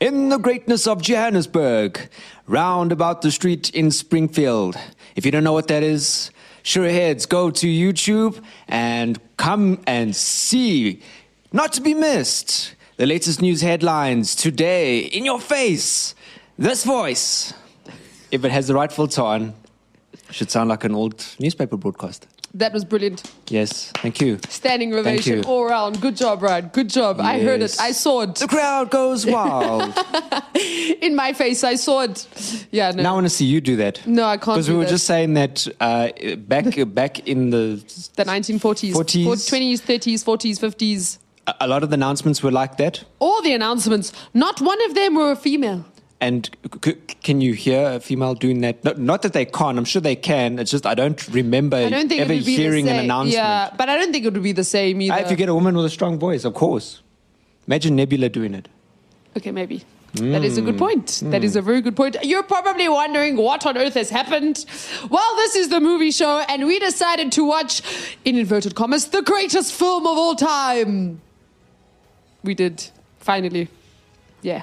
In the greatness of Johannesburg, round about the street in Springfield. If you don't know what that is, sure heads, go to YouTube and come and see, not to be missed, the latest news headlines today in your face. This voice, if it has the right filter on, should sound like an old newspaper broadcast. That was brilliant. Yes, thank you. Standing ovation you. all around. Good job, Ryan. Good job. I heard it. I saw it. The crowd goes wild. In my face, I saw it. Yeah, no. now I want to see you do that. No, I can't Because we were that. just saying that uh, back back in the the 1940s, 40s. 20s, 30s, 40s, 50s. a- a lot of the announcements were like that. All the announcements. Not one of them were a female. And c- can you hear a female doing that? Not, not that they can't. I'm sure they can. It's just I don't remember I don't ever it would be hearing an announcement. Yeah, but I don't think it would be the same either. Ah, if you get a woman with a strong voice, of course. Imagine Nebula doing it. Okay, maybe. That is a Mm. good point. That is a very good point. You're probably wondering what on earth has happened. Well, this is the movie show, and we decided to watch, in inverted commas, the greatest film of all time. We did, finally. Yeah.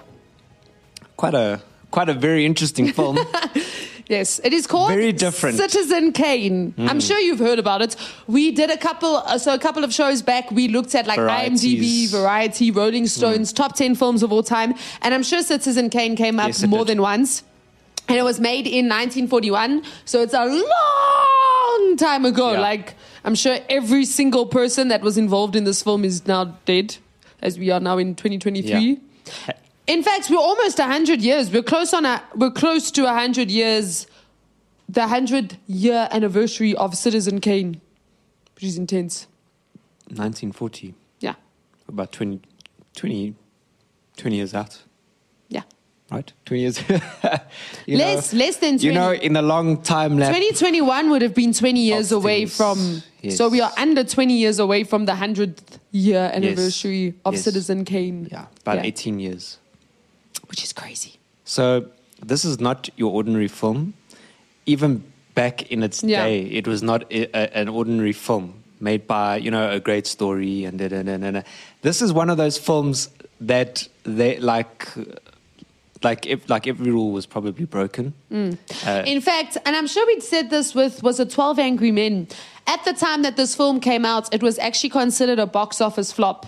Quite a quite a very interesting film. Yes, it is called Very different. Citizen Kane. I'm Mm. sure you've heard about it. We did a couple, uh, so a couple of shows back. We looked at like Varieties. IMDb, Variety, Rolling Stones, top ten films of all time, and I'm sure Citizen Kane came up Yes, more did. than once. And it was made in 1941, so it's a long time ago. Yeah. Like I'm sure every single person that was involved in this film is now dead, as we are now in 2023. In fact, we're almost hundred years. We're close on a. We're close to hundred years. The hundred year anniversary of Citizen Kane, which is intense. 1940. Yeah, About 20, 20, 20 years out. yeah. Right? 20 years. Less- less than 20. You know, in a long time lap. 2021 would have been 20 years away things, from. yes. So we are under 20 years away from the hundredth year anniversary of yes. Citizen Kane. Yeah, about Yeah. 18 years. Which is crazy. So this is not your ordinary film. Even back in its Yeah. day, it was not a, a- an ordinary film made by you know a great story and da, da, da, da, da. this is one of those films that they like like if, like every rule was probably broken. Uh, In fact, and I'm sure we'd said this with was it 12 Angry Men. At the time that this film came out, it was actually considered a box office flop.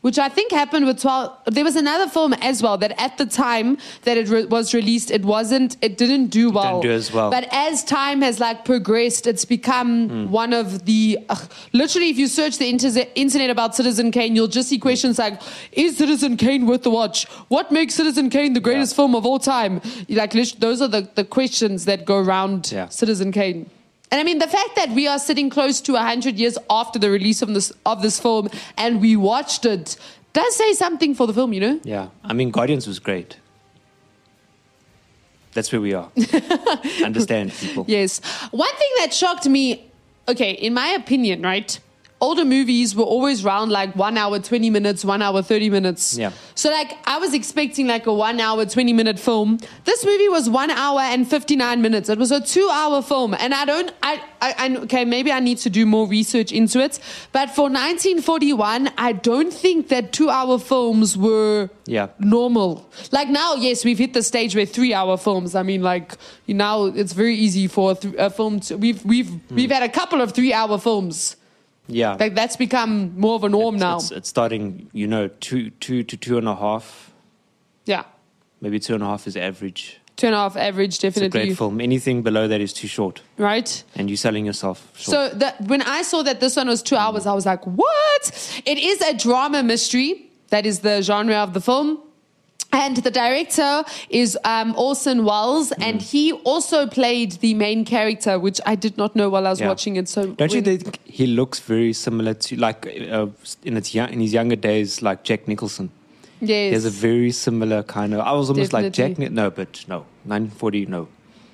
Which I think happened with 12. There was another film as well that at the time that it re- was released, it wasn't, it didn't do well. Didn't do as well. But as time has like progressed, it's become hmm. one of the. ugh, literally, if you search the inter- internet about Citizen Kane, you'll just see questions like Is Citizen Kane worth the watch? What makes Citizen Kane the greatest film of all time? Like, those are the, the questions that go around Yeah. Citizen Kane. And I mean, the fact that we are sitting close to 100 years after the release of this, of this film and we watched it does say something for the film, you know? yeah, I mean Guardians was great. That's where we are. Understand people. Yes. One thing that shocked me, okay, in my opinion, right? Older movies were always round like one hour, 20 minutes, one hour, 30 minutes. Yeah. So, like, I was expecting like a one hour, 20 minute film. This movie was one hour and 59 minutes. It was a two hour film. And I don't, I, I, I, okay, maybe I need to do more research into it. But for 1941, I don't think that two hour films were Yeah. normal. Like now, yes, we've hit the stage where three-hour films. I mean, like now, it's very easy for a, th- a film. To, we've we've Hmm. we've had a couple of three-hour films. Yeah. Like that's become more of a norm it's, now. It's, it's starting, you know, two, two to two and a half. yeah, Maybe two and a half is average. two and a half average, It's a definitely. great film. Anything below that is too short, Right. and you're selling yourself short. So that when I saw that this one was two mm. hours, I was like, "What?" It is a drama mystery. That is the genre of the film. And the director is um, Orson Welles, Mm. and he also played the main character, which I did not know while I was Yeah. watching it. So Don't you think he looks very similar to, like, uh, in, its young, in his younger days, like Jack Nicholson? Yes. There's a very similar kind of. I was almost like Jack. Definitely. No, but no. 1940. No.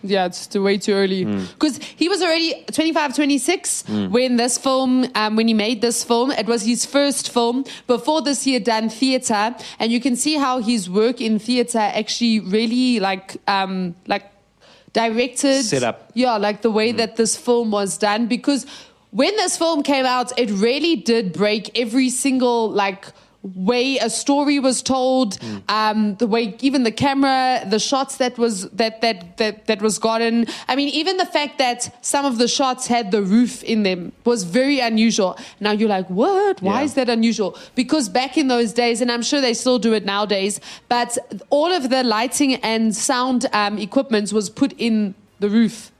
Yeah, it's too, way too early. Hmm. Because he was already 25, 26 when this film, um, when he made this film. It was his first film. Before this, he had done theatre. And you can see how his work in theatre actually really like, um, like directed. Set up. Yeah, like the way that this film was done. Because when this film came out, it really did break every single like way a story was told um the way even the camera the shots that was that that that that was gotten. I mean even the fact that some of the shots had the roof in them was very unusual. Now you're like what? Why Yeah. is that unusual? Because back in those days and i'm sure they still do it nowadays but all of the lighting and sound um equipment was put in the roof.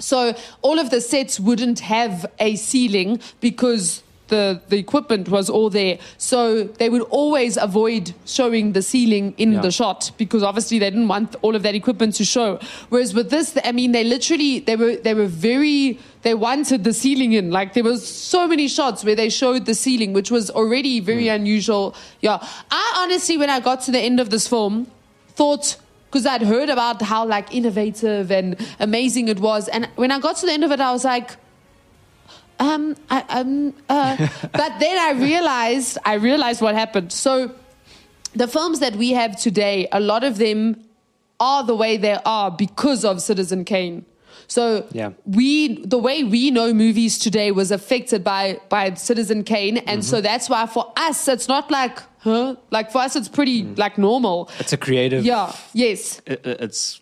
So all of the sets wouldn't have a ceiling because the, the equipment was all there. So they would always avoid showing the ceiling in Yeah. the shot because obviously they didn't want all of that equipment to show. Whereas with this, I mean, they literally they were they were very they wanted the ceiling in. Like there was so many shots where they showed the ceiling, which was already very hmm. unusual. Yeah, I honestly, when I got to the end of this film, thought because I'd heard about how like innovative and amazing it was, and when I got to the end of it, I was like, um, I, um, uh, but then I realized, I realized what happened. So the films that we have today, a lot of them are the way they are because of Citizen Kane. So Yeah. we, the way we know movies today was affected by by Citizen Kane, and so that's why for us it's not like, huh? Like for us it's pretty like normal. It's a creative. Yeah. Yes. i- i- It's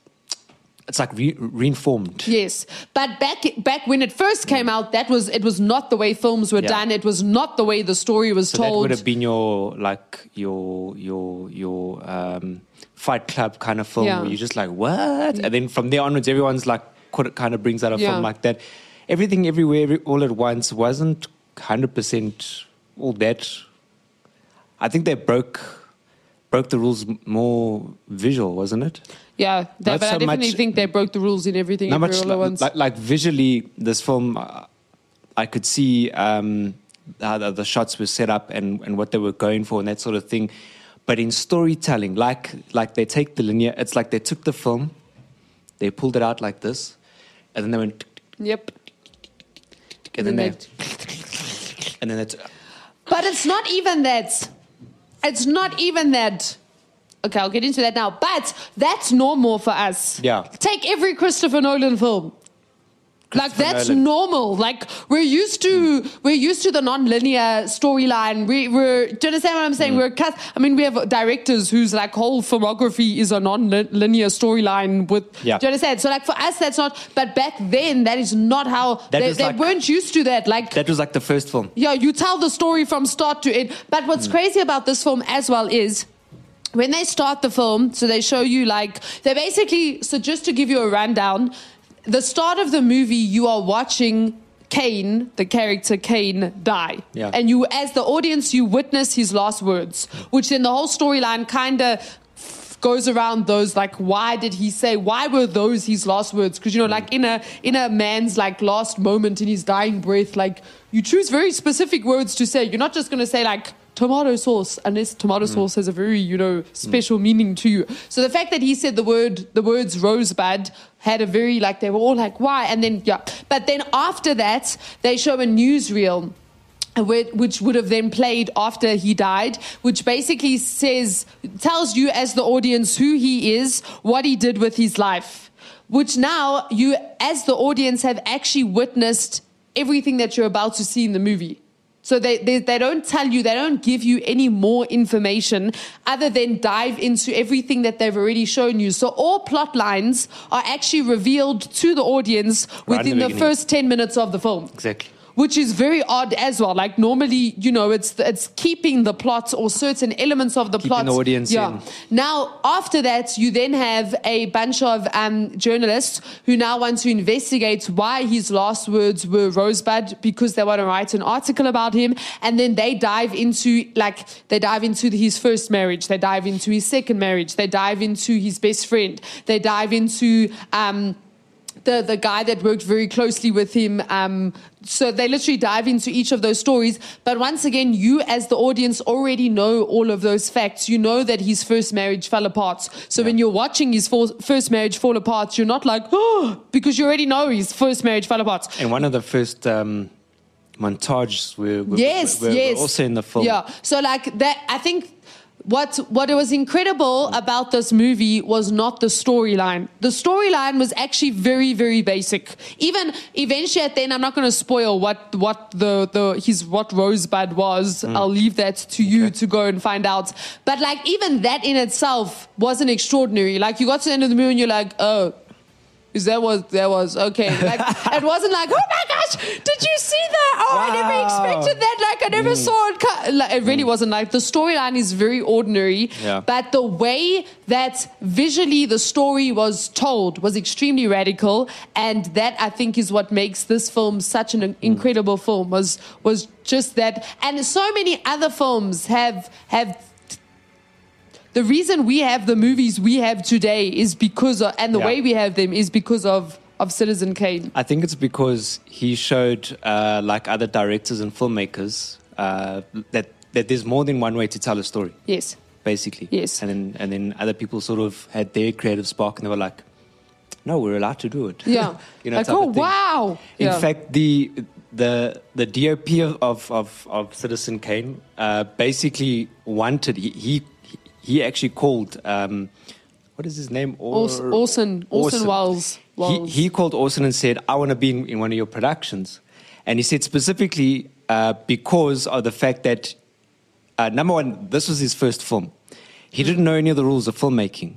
it's like re- reinformed. Yes, but back back when it first came out, that was it was not the way films were Yeah. done. It was not the way the story was So that told. would have been your like your your your um, Fight Club kind of film Yeah. where you're just like what, and then from there onwards, everyone's like what kind of brings out a Yeah. film like that. Everything, everywhere, every, all at once wasn't hundred percent all that. I think they broke broke the rules more visual, wasn't it? Yeah, but I definitely much- think they broke the rules in everything. Not much like, like, like visually, this film, uh, I could see um, how the, the shots were set up and, and what they were going for and that sort of thing. But in storytelling, like like they take the linear, it's like they took the film, they pulled it out like this, and then they went, yep. and then they- and then it's But it's not even that. It's not even that. Okay, I'll get into that now. But that's normal for us. Yeah. Take every Christopher Nolan film. like that's Nolan. normal. Like we're used to we're used to the non-linear storyline. We we're do you understand what I'm saying? Mm. We're cast, I mean we have directors whose like whole filmography is a non-linear storyline with Yeah. do you understand? So like for us that's not but back then that is not how That they, they like- weren't used to that. Like that was like the first film. yeah, you tell the story from start to end. But what's mm. crazy about this film as well is when they start the film, so they show you like they basically so just to give you a rundown, the start of the movie you are watching Kane, the character Kane, die. Yeah. And you as the audience you witness his last words, which then the whole storyline kind of goes around those like why did he say why were those his last words because you know like in a in a man's like last moment in his dying breath like you choose very specific words to say you're not just going to say like tomato sauce unless tomato mm. sauce has a very you know mm. special meaning to you. So the fact that he said the word the words rosebud had a very like they were all like why? And then yeah. But then after that they show a newsreel whi- which would have then played after he died, which basically says, tells you as the audience who he is, what he did with his life. Which now you, as the audience, have actually witnessed everything that you're about to see in the movie. So they, they, they don't tell you, they don't give you any more information other than dive into everything that they've already shown you. So all plot lines are actually revealed to the audience Right within the the first 10 minutes of the film Exactly. Which is very odd as well. Like normally, you know, it's it's keeping the plot or certain elements of the Keeping plot. the audience yeah. in. Now, after that, you then have a bunch of um, journalists who now want to investigate why his last words were rosebud because they want to write an article about him, and then they dive into like they dive into his first marriage, they dive into his second marriage, they dive into his best friend, they dive into. Um, the the guy that worked very closely with him. Um, so they literally dive into each of those stories. But once again, you as the audience already know all of those facts. You know that his first marriage fell apart. So when you're watching his first marriage fall apart, you're not like, oh, because you already know his first marriage fell apart. And one of the first um, montages were, were, yes, were, were yes. also in the film. Yeah. So like that, I think what what was incredible about this movie was not the storyline. The storyline was actually very very basic. Even eventually at the end, I'm not going to spoil what what the the his what Rosebud was. Mm. I'll leave that to you to go and find out. But like even that in itself wasn't extraordinary. Like you got to the end of the movie and you're like, oh. Is that what that was? Okay. Like it wasn't like, oh my gosh, did you see that? Oh, I never expected that. Like I never mm. saw it. co- Like, it really mm. wasn't like the storyline is very ordinary. Yeah. But the way that visually the story was told was extremely radical, and that I think is what makes this film such an mm. incredible film. Was was just that, and so many other films have have the reason we have the movies we have today is because of, and the Yeah. way we have them is because of of Citizen Kane. I think it's because he showed, uh, like other directors and filmmakers, uh, that that there's more than one way to tell a story. Yes. Basically, Yes. And then and then other people sort of had their creative spark, and they were like, "No, we're allowed to do it." Yeah. you know, like, oh wow. In Yeah. fact, the the the DOP of of, of, of Citizen Kane uh, basically wanted he he, he actually called um, what is his name? Or- Aus- Orson Orson Welles. He, Welles. he called Orson and said, "I want to be in, in one of your productions," and he said specifically uh, because of the fact that uh, number one, this was his first film. He didn't know any of the rules of filmmaking.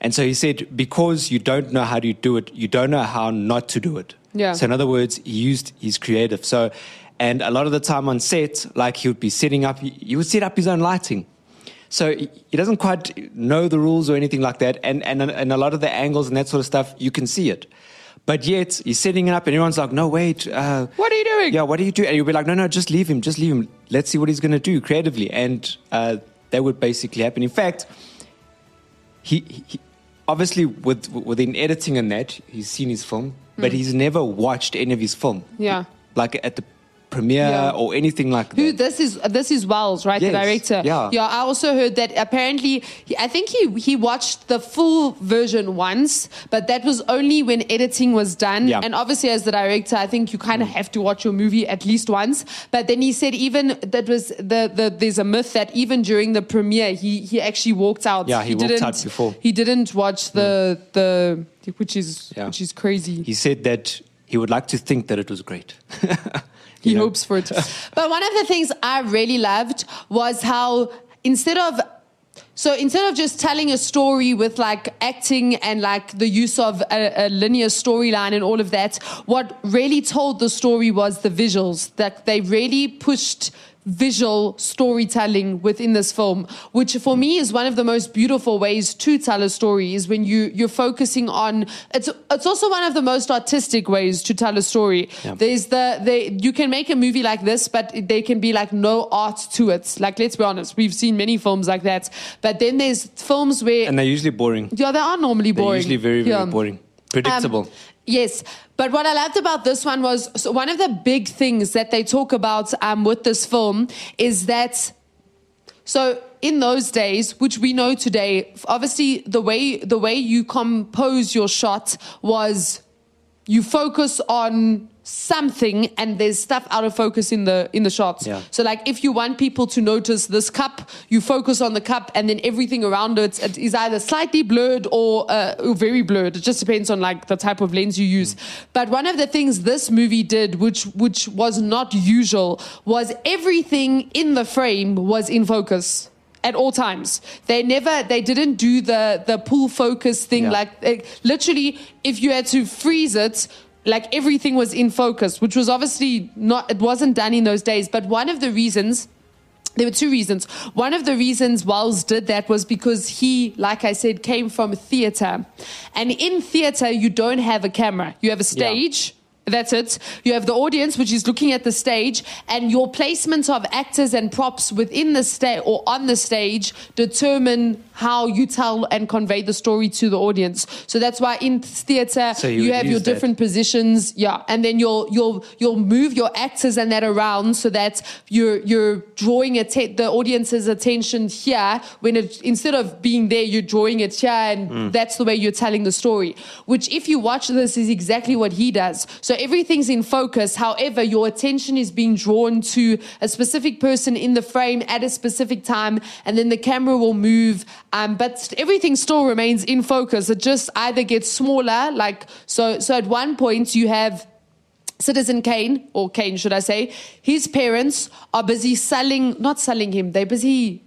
And so he said, because you don't know how to do it, you don't know how not to do it. Yeah. So in other words, he used his creative. So, and a lot of the time on set, like he would be setting up, he would set up his own lighting. So he doesn't quite know the rules or anything like that. And, and, and a lot of the angles and that sort of stuff, you can see it. But yet he's setting it up and everyone's like, no, wait. Uh, What are you doing? Yeah, what are you doing?" And you'll be like, no, no, just leave him, just leave him. Let's see what he's going to do creatively. And uh, that would basically happen. In fact, he, he obviously with within editing and that, he's seen his film, but he's never watched any of his film. Hmm. Yeah. Like at the premiere Yeah. or anything like Who that. this is this is Welles, right? The director. yeah. Yeah. I also heard that apparently I think he he watched the full version once, but that was only when editing was done. Yeah. And obviously as the director, I think you kind of mm. have to watch your movie at least once. But then he said even that was the, the there's a myth that even during the premiere he he actually walked out. Yeah, he walked didn't, out before. He didn't watch the mm. the which is Yeah. which is crazy. He said that he would like to think that it was great. He know? hopes for it. but one of the things I really loved was how instead of so instead of just telling a story with like acting and like the use of a, a linear storyline and all of that, what really told the story was the visuals. That they really pushed visual storytelling within this film, which for me is one of the most beautiful ways to tell a story is when you you're focusing on it's it's also one of the most artistic ways to tell a story. Yeah. There's the they you can make a movie like this, but there can be like no art to it. Like let's be honest, we've seen many films like that. But then there's films where and they're usually boring. yeah, they are normally boring. They're usually very, very Yeah. boring. Predictable. Um, yes. But what I loved about this one was so one of the big things that they talk about um, with this film is that so in those days, which we know today, obviously the way the way you compose your shot was you focus on something and there's stuff out of focus in the in the shots. Yeah. So like if you want people to notice this cup, you focus on the cup and then everything around it is either slightly blurred or, uh, or very blurred. It just depends on like the type of lens you use. But one of the things this movie did, which which was not usual, was everything in the frame was in focus at all times. They never, they didn't do the the pull focus thing. Yeah. Like eh, literally, if you had to freeze it, like everything was in focus, which was obviously not. It wasn't done in those days. But one of the reasons. There were two reasons. One of the reasons Welles did that was because he, like I said, came from theatre. And in theatre, you don't have a camera. You have a stage That's it. You have the audience, which is looking at the stage, and your placement of actors and props within the stage or on the stage determine how you tell and convey the story to the audience. So that's why in theatre So you you, have your that. different positions, yeah, and then you'll you'll you'll move your actors and that around so that you're you're drawing atten- the audience's attention here when it instead of being there, you're drawing it here, and Mm. that's the way you're telling the story. Which, if you watch this, is exactly what he does. So everything's in focus. However, your attention is being drawn to a specific person in the frame at a specific time, and then the camera will move. Um, but everything still remains in focus. It just either gets smaller, like so. So at one point you have. Citizen Kane, or Kane, should I say, his parents are busy selling, not selling him, they're busy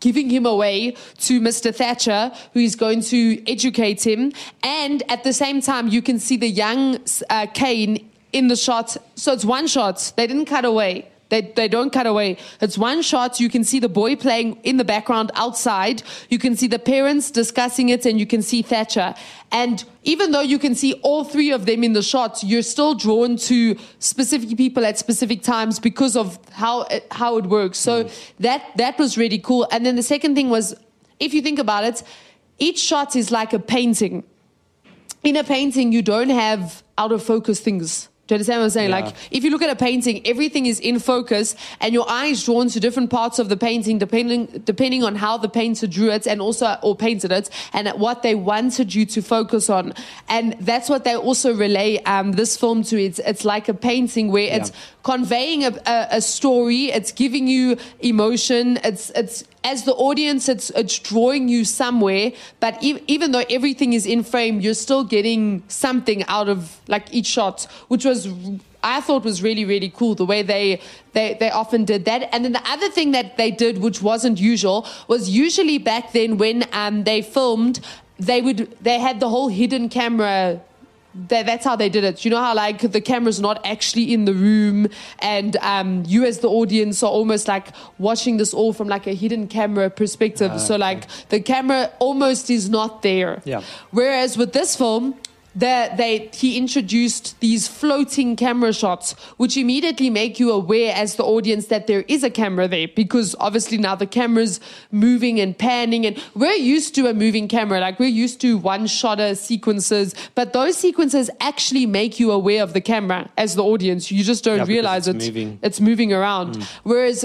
giving him away to Mr. Thatcher, who is going to educate him. And at the same time, you can see the young uh, Kane in the shot. So it's one shot. They didn't cut away. They, they don't cut away. It's one shot. You can see the boy playing in the background outside. You can see the parents discussing it and you can see Thatcher. And even though you can see all three of them in the shot, you're still drawn to specific people at specific times because of how it, how it works. So mm. that that was really cool. And then the second thing was, if you think about it, each shot is like a painting. In a painting, you don't have out of focus things. Do you understand what I'm saying? Yeah. Like, if you look at a painting, everything is in focus, and your eye is drawn to different parts of the painting, depending depending on how the painter drew it, and also or painted it, and what they wanted you to focus on. And that's what they also relay um, this film to. It's it's like a painting where it's Yeah. Conveying a, a, a story. It's giving you emotion. It's it's as the audience, it's it's drawing you somewhere. But e- even though everything is in frame, you're still getting something out of like each shot, which was I thought was really really cool. The way they they they often did that. And then the other thing that they did, which wasn't usual, was usually back then when um, they filmed, they would they had the whole hidden camera that, that's how they did it. You know how like the camera's not actually in the room, and um, you as the audience are almost like watching this all from like a hidden camera perspective. so like the camera almost is not there. Yeah. Whereas with this film. That they he introduced these floating camera shots, which immediately make you aware as the audience that there is a camera there, because obviously now the camera's moving and panning, and we're used to a moving camera, like we're used to one shotter sequences, but those sequences actually make you aware of the camera as the audience. You just don't Yeah, realize it's it. moving. It's moving around. Mm. Whereas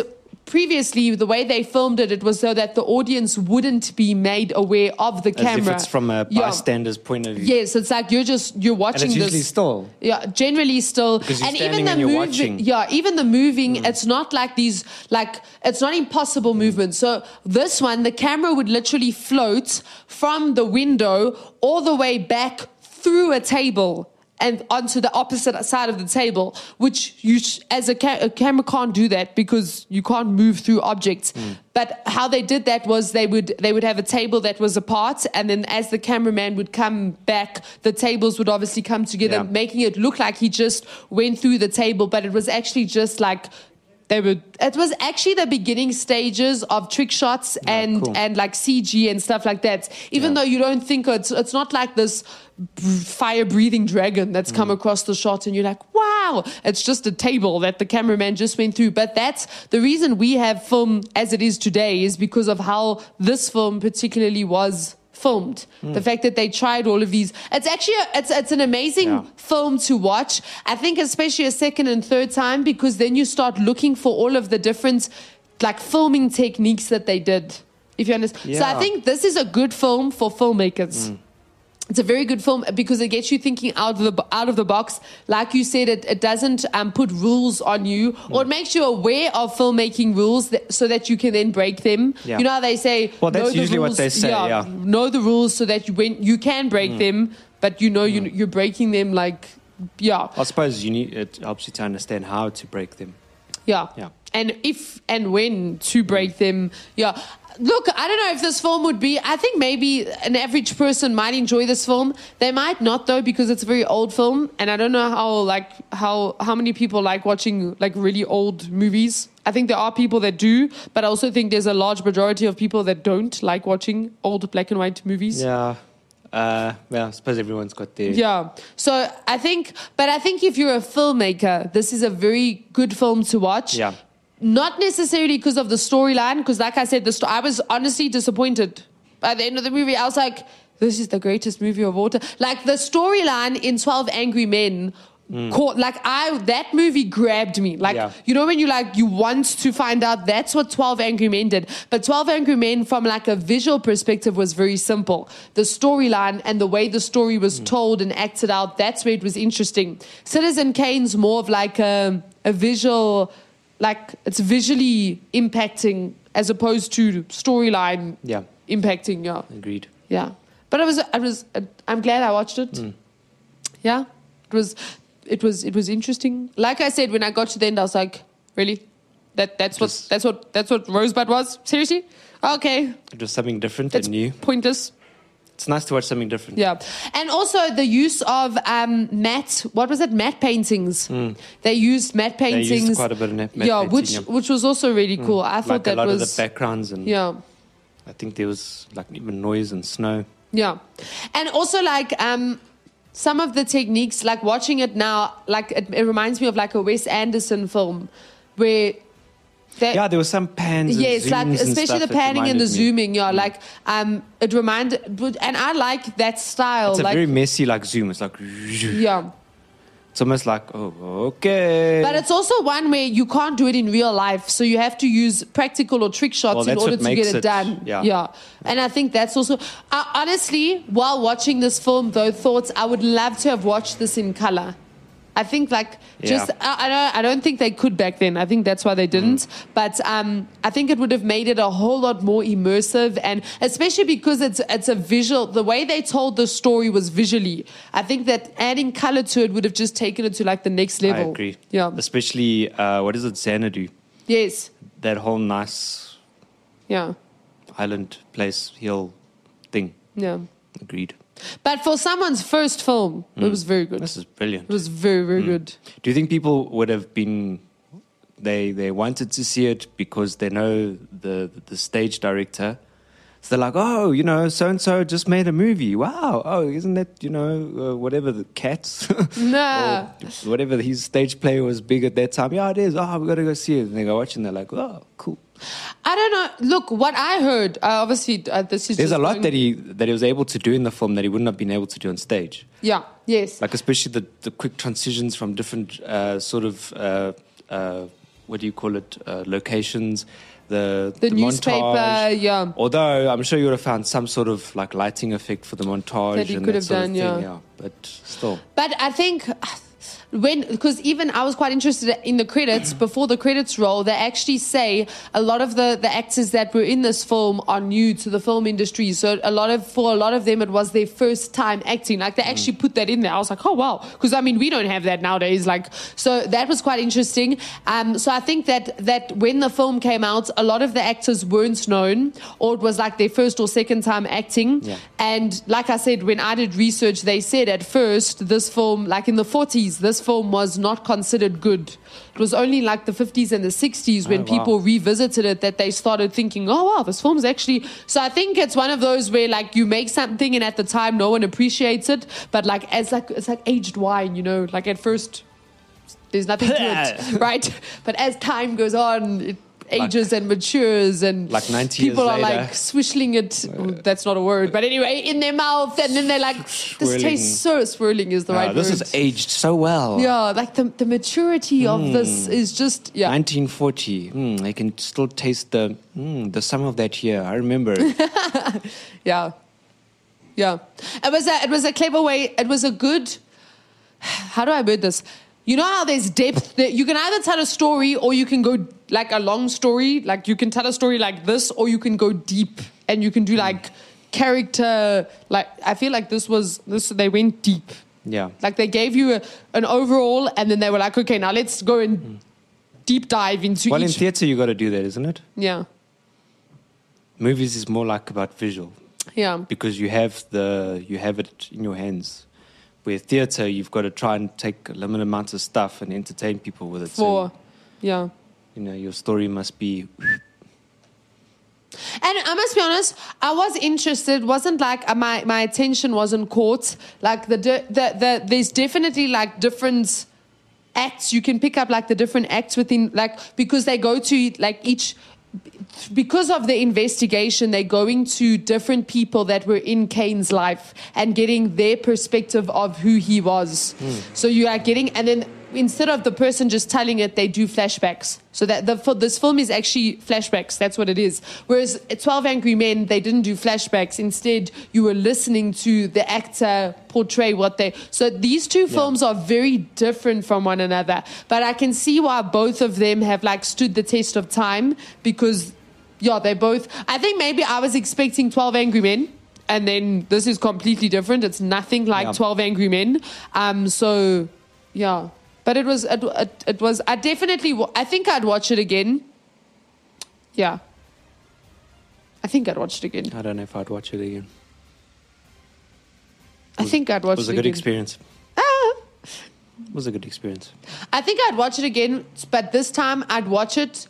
previously, the way they filmed it, it was so that the audience wouldn't be made aware of the camera. As if it's from a Yeah. bystander's point of view. Yes, it's like you're just you're watching And it's usually this. still. Yeah, generally still. Because and even the and moving, watching. Mm. yeah, even the moving, it's not like these, like it's not impossible movement. So this one, the camera would literally float from the window all the way back through a table. And onto the opposite side of the table, which you, sh- as a, ca- a camera, can't do that because you can't move through objects. Mm. But how they did that was they would they would have a table that was apart, and then as the cameraman would come back, the tables would obviously come together, Yeah. making it look like he just went through the table, but it was actually just like they were. It was actually the beginning stages of trick shots and cool. and like CG and stuff like that. Even though you don't think it's it's not like this fire breathing dragon that's Mm. come across the shot and you're like wow it's just a table that the cameraman just went through but that's the reason we have film as it is today is because of how this film particularly was filmed Mm. the fact that they tried all of these it's actually a, it's it's an amazing Yeah. film to watch i think especially a second and third time because then you start looking for all of the different like filming techniques that they did if you understand so i think this is a good film for filmmakers Mm. It's a very good film because it gets you thinking out of the out of the box. Like you said, it, it doesn't um, put rules on you, or it makes you aware of filmmaking rules that, so that you can then break them. Yeah. You know how they say, Well, that's the usually what rules- they say, yeah. Mm. know the rules so that you when you can break them, but you know you, you're breaking them like yeah, I suppose you need it helps you to understand how to break them. yeah, Yeah. and if and when to break them. Yeah. Look, I don't know if this film would be. I think maybe an average person might enjoy this film. They might not though because it's a very old film, and I don't know how like how how many people like watching like really old movies. I think there are people that do, but I also think there's a large majority of people that don't like watching old black and white movies. Yeah. Uh, well, I suppose everyone's got their. Yeah. So I think, but I think if you're a filmmaker, this is a very good film to watch. Yeah. Not necessarily because of the storyline, because like I said, the sto- I was honestly disappointed by the end of the movie. I was like, this is the greatest movie of all time. Like the storyline in Twelve Angry Men. Mm. Caught like I that movie grabbed me like Yeah. you know when you like you want to find out that's what 12 Angry Men did but 12 Angry Men from like a visual perspective was very simple the storyline and the way the story was mm. told and acted out that's where it was interesting Citizen Kane's more of like a, a visual like it's visually impacting as opposed to storyline Yeah. impacting yeah. Agreed. yeah. But I was I was I'm glad I watched it. Hmm. yeah. It was it was it was interesting. Like i said when i got to the end i was like really? That that's what that's what that's what rosebud was? Seriously? Okay. It was something different that's and new. pointless It's nice to watch something different. yeah and also the use of um matte what was it matte paintings they used matte Hmm. They used paintings quite a bit of matte- yeah painting, which yeah. Hmm. which was also really cool i thought like that a lot was of the backgrounds and yeah I think there was like even noise and snow. Yeah. And also like um some of the techniques, like watching it now, like it, it reminds me of like a Wes Anderson film where they, Yeah, there were some pans. And Yes, like especially the panning and the zooming, yeah. Like um it reminded and I like that style. It's a like very messy like zoom. It's like yeah. it's almost like oh okay. But it's also one where you can't do it in real life, so you have to use practical or trick shots Well, in order to get it, it- done. yeah. and I think that's also honestly, while watching this film, though, thoughts I would love to have watched this in color. I think like just Yeah. I, I don't I don't think they could back then. I think that's why they didn't. Mm. But um, I think it would have made it a whole lot more immersive, and especially because it's it's a visual. The way they told the story was visually. I think that adding color to it would have just taken it to like the next I level. agree. Yeah. Especially uh, what is it, Xanadu? Yes. That whole nice Yeah. island place hill thing. Yeah. Agreed. But for someone's first film, it was very good. Mm. This is brilliant. It was very, very good. Do you think people would have been they they wanted to see it because they know the the stage director? So they're like, oh, you know, so and so just made a movie. Wow. Oh, isn't that you know uh, whatever the cats? Or whatever his stage play was big at that time. Yeah, it is. Oh, we gotta go see it. And they go watch, and they're like, oh, cool. I don't know. Look, what I heard, uh, obviously, uh, this is There's just a lot going- that he that he was able to do in the film that he wouldn't have been able to do on stage. Yeah, yes. like especially the, the quick transitions from different uh, sort of uh, uh, what do you call it uh, locations the The newspaper, montage. yeah. although i'm sure you would have found some sort of like lighting effect for the montage That he and could that have sort of done, thing, yeah. but still But I think when because even I was quite interested in the credits before the credits roll, they actually say a lot of the the actors that were in this film are new to the film industry. So a lot of for a lot of them it was their first time acting. Like they actually put that in there. I was like, oh wow, because I mean we don't have that nowadays. Like so that was quite interesting. Um, so I think that that when the film came out, a lot of the actors weren't known, or it was like their first or second time acting. Yeah. And like I said, when I did research, they said at first this film, like in the 40s, this film was not considered good. It was only like the 50s and the 60s when Oh, wow. people revisited it that they started thinking, oh wow, this film's actually. So I think it's one of those where like you make something and at the time no one appreciates it, but like as like it's like aged wine, you know, like at first there's nothing to it, right? But as time goes on, it ages and matures, and Like 90 years people are later. like swishling it. oh, that's not a word, but anyway, in their mouth, and then they're like, "This Swirling. tastes so swirling is the Ah, right this word." This is aged so well yeah, like the the maturity of this Hmm. is just yeah. 1940 mm, i can still taste the mm, the sum of that year i remember. Yeah, yeah. It was a it was a clever way. It was a good. How do I word this? You know how there's depth. That you can either tell a story or you can go like a long story. Like you can tell a story like this, or you can go deep and you can do hmm. like character. Like I feel like this was this. They went deep. yeah Like they gave you a, an overall, and then they were like, okay, now let's go and hmm. deep dive into well in theater you got to do that isn't it yeah, movies is more like about visual yeah. because you have the you have it in your hands. Where theatre, you've got to try and take a limited amount of stuff and entertain people with it. For So, yeah. You know, your story must be And I must be honest, I was interested. wasn't like uh, my my attention wasn't caught. Like the the the there's definitely like different acts you can pick up like the different acts within like because they go to like each because of the investigation, they're going to different people that were in Kane's life and getting their perspective of who he was. So you are getting, and then instead of the person just telling it, they do flashbacks. So that the for this film is actually flashbacks. That's what it is. Whereas Twelve Angry Men, they didn't do flashbacks. Instead, you were listening to the actor portray what they. So these two films are very different from one another. But I can see why both of them have like stood the test of time because, yeah, they both. I think maybe I was expecting Twelve Angry Men. And then this is completely different. It's nothing like Yeah. Twelve Angry Men. Um, so yeah, but it was it, it, it was I definitely I think I'd watch it again. Yeah, I think I'd watch it again. I don't know if I'd watch it again. I think I'd watch It was it a good again. experience. Ah. It was a good experience. I think I'd watch it again, but this time I'd watch it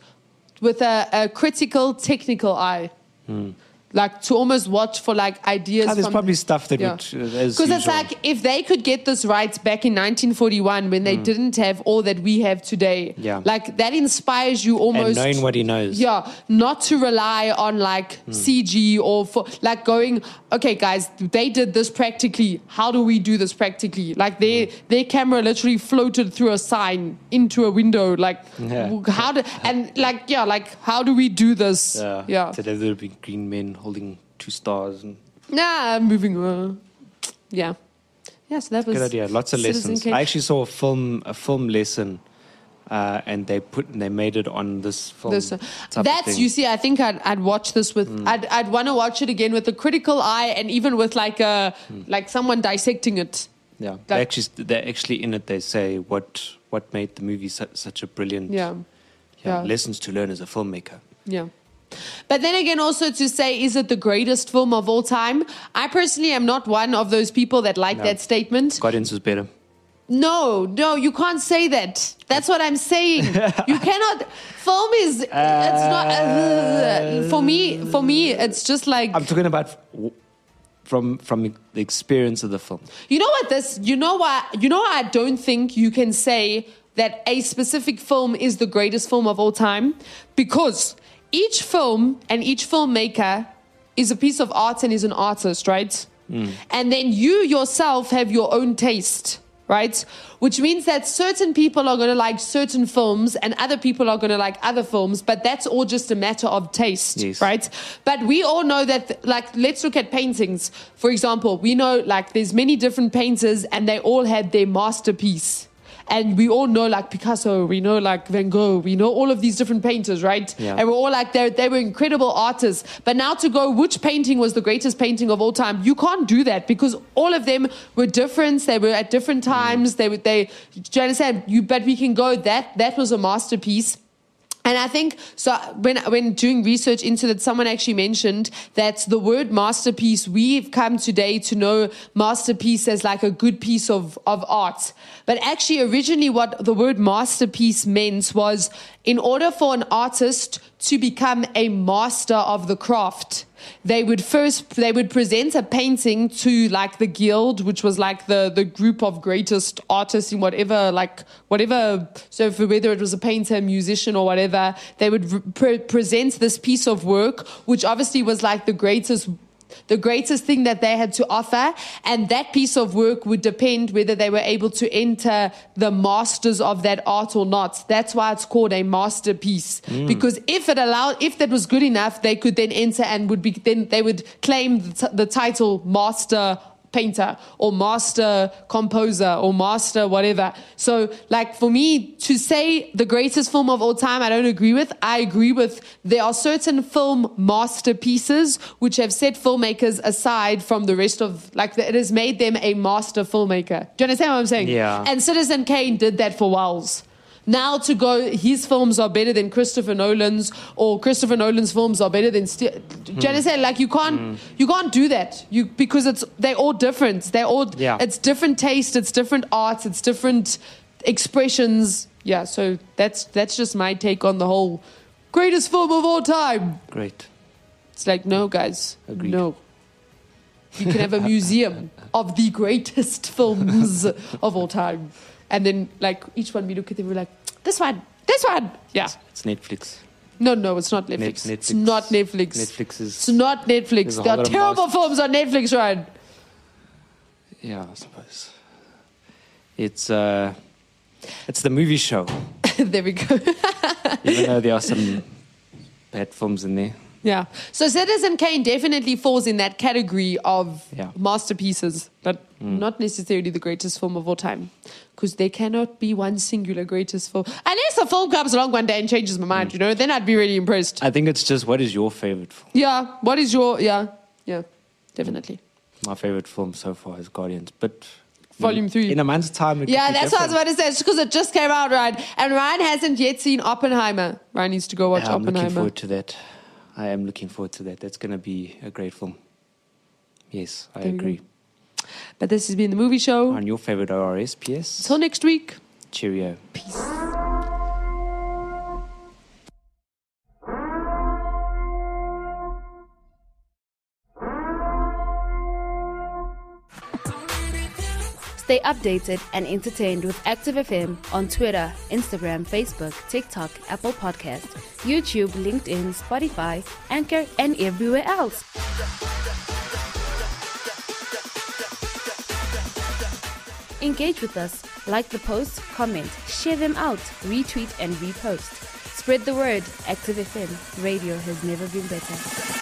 with a, a critical, technical eye. Like to almost watch for like ideas. Ah, there's from- probably stuff that Yeah. would, Because it's like if they could get this right back in 1941 when they didn't have all that we have today. Yeah. like that inspires you almost and knowing what he knows. Yeah, not to rely on like Hmm. CG or for like going, okay, guys, they did this practically. How do we do this practically? Like their Hmm. their camera literally floated through a sign into a window. Like Yeah. how do and like yeah, like how do we do this? Yeah. yeah. Today there would be green men holding two stars and Nah, moving on. Yeah. Yeah, so that was good idea. Lots of Citizen lessons. I actually saw a film a film lesson uh, and they put they made it on this film. This, uh, that's. You see. I think I'd, I'd watch this with. I'd I'd want to watch it again with a critical eye, and even with like a Hmm. like someone dissecting it. Yeah. They actually they're actually in it they say what what made the movie such, such a brilliant Yeah, yeah, Yeah. lessons to learn as a filmmaker. yeah. But then again, also to say, is it the greatest film of all time? I personally am not one of those people that like No. that statement. Guardians was better. No, no, you can't say that. That's what I'm saying. you cannot. Film is. it's not. uh, for me, for me, it's just like. I'm talking about w- from from the experience of the film. You know what this you know what you know I don't think you can say that a specific film is the greatest film of all time because each film and each filmmaker is a piece of art and is an artist, right? Hmm. And then you yourself have your own taste, right? Which means that certain people are going to like certain films and other people are going to like other films, but that's all just a matter of taste, Yes. right? But we all know that, like, let's look at paintings. For example, we know, like, there's many different painters and they all had their masterpiece. And we all know, like, Picasso, we know, like, Van Gogh, we know all of these different painters, right? Yeah. And we're all like, they they were incredible artists. But now to go, which painting was the greatest painting of all time? You can't do that because all of them were different. They were at different times. Mm. They were, they, do you understand? You, but we can go, that, that was a masterpiece. And I think so when when doing research into that, someone actually mentioned that the word masterpiece we've come today to know masterpiece as like a good piece of of art. But actually, originally, what the word masterpiece meant was in order for an artist to become a master of the craft they would first they would present a painting to like the guild which was like the the group of greatest artists in whatever like whatever so for whether it was a painter musician or whatever they would pre- present this piece of work which obviously was like the greatest the greatest thing that they had to offer. And that piece of work would depend whether they were able to enter the masters of that art or not. That's why it's called a masterpiece. Mm. Because if it allowed if that was good enough they could then enter and would be then they would claim the, t- the title master painter or master composer or master whatever. So like for me to say the greatest film of all time, I don't agree with. I agree with there are certain film masterpieces which have set filmmakers aside from the rest of like it has made them a master filmmaker. Do you understand what I'm saying? Yeah. And Citizen Kane did that for Welles. Now to go, his films are better than Christopher Nolan's, or Christopher Nolan's films are better than. Sti- do you? Like you can't, hmm. you can't do that. You because it's they're all different. They're all Yeah. it's different taste. It's different arts It's different expressions. Yeah. So that's that's just my take on the whole greatest film of all time. Great. It's like, no, guys, Agreed. no. You can have a museum of the greatest films of all time. And then, like, each one we look at them, we're like, this one, this one. Yeah. It's Netflix. No, no, it's not Netflix. Net- It's not Netflix. Netflix is. It's not Netflix. There are terrible films on Netflix, right? Yeah, I suppose. It's uh, it's the movie show. there we go. Even though there are some bad films in there. Yeah. So Citizen Kane definitely falls in that category of Yeah. masterpieces, but not necessarily the greatest film of all time. Because there cannot be one singular greatest film. Unless a film comes along one day and changes my mind, you know, then I'd be really impressed. I think it's just what is your favorite film? yeah. What is your. Yeah. Yeah. Definitely. My favorite film so far is Guardians, but Volume three. In a month's time, Yeah, that's what I was different. about to say. It's because it just came out, right? And Ryan hasn't yet seen Oppenheimer. Ryan needs to go watch Yeah, I'm looking forward to that. I am looking forward to that. That's going to be a great film. Yes, I There agree. But this has been the movie show. On your favorite ORS, PS? Till next week. Cheerio. Peace. Stay updated and entertained with Active FM on Twitter, Instagram, Facebook, TikTok, Apple Podcast, YouTube, LinkedIn, Spotify, Anchor, and everywhere else. Engage with us. Like the post, comment, share them out, retweet, and repost. Spread the word. Active FM. Radio has never been better.